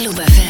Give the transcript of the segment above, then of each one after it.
Klub FM.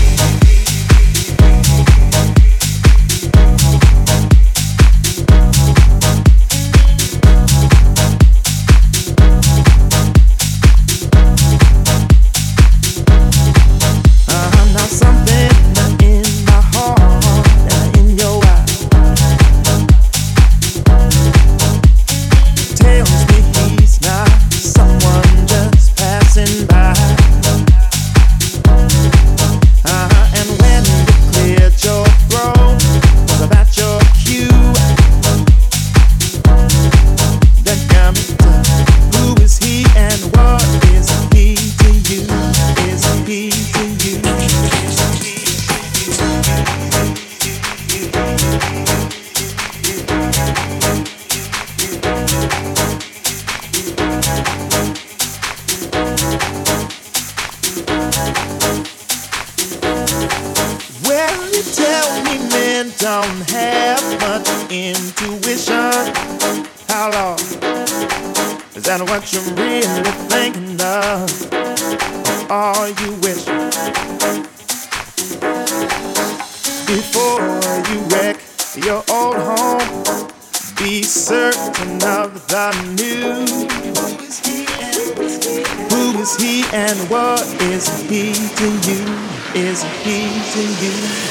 It's just the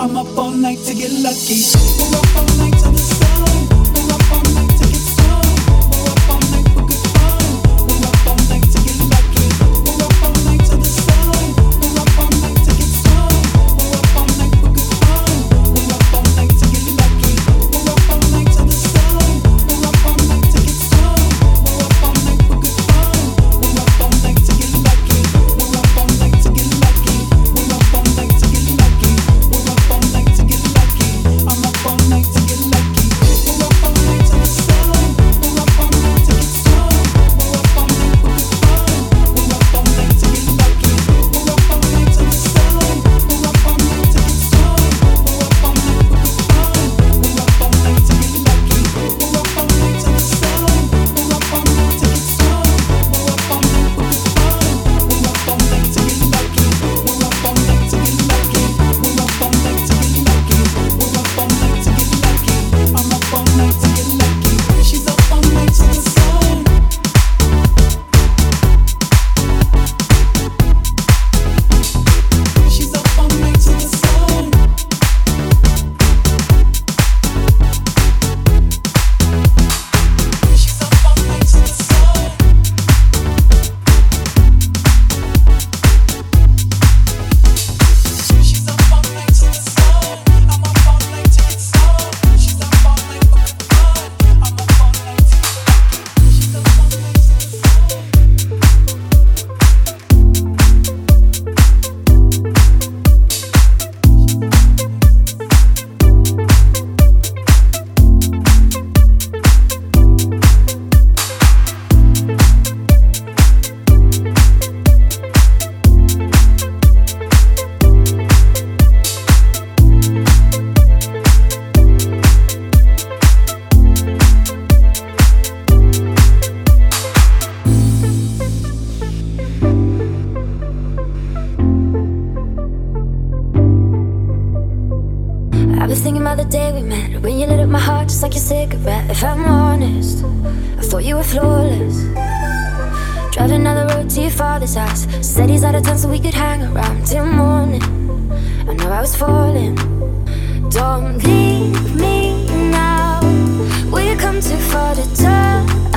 I'm up all night to get lucky. We're up all night to the day we met. When you lit up my heart just like your cigarette. If I'm honest, I thought you were flawless. Driving down the road to your father's house. Said he's out of town so we could hang around till morning. I know I was falling. Don't leave me now. We've come too far to turn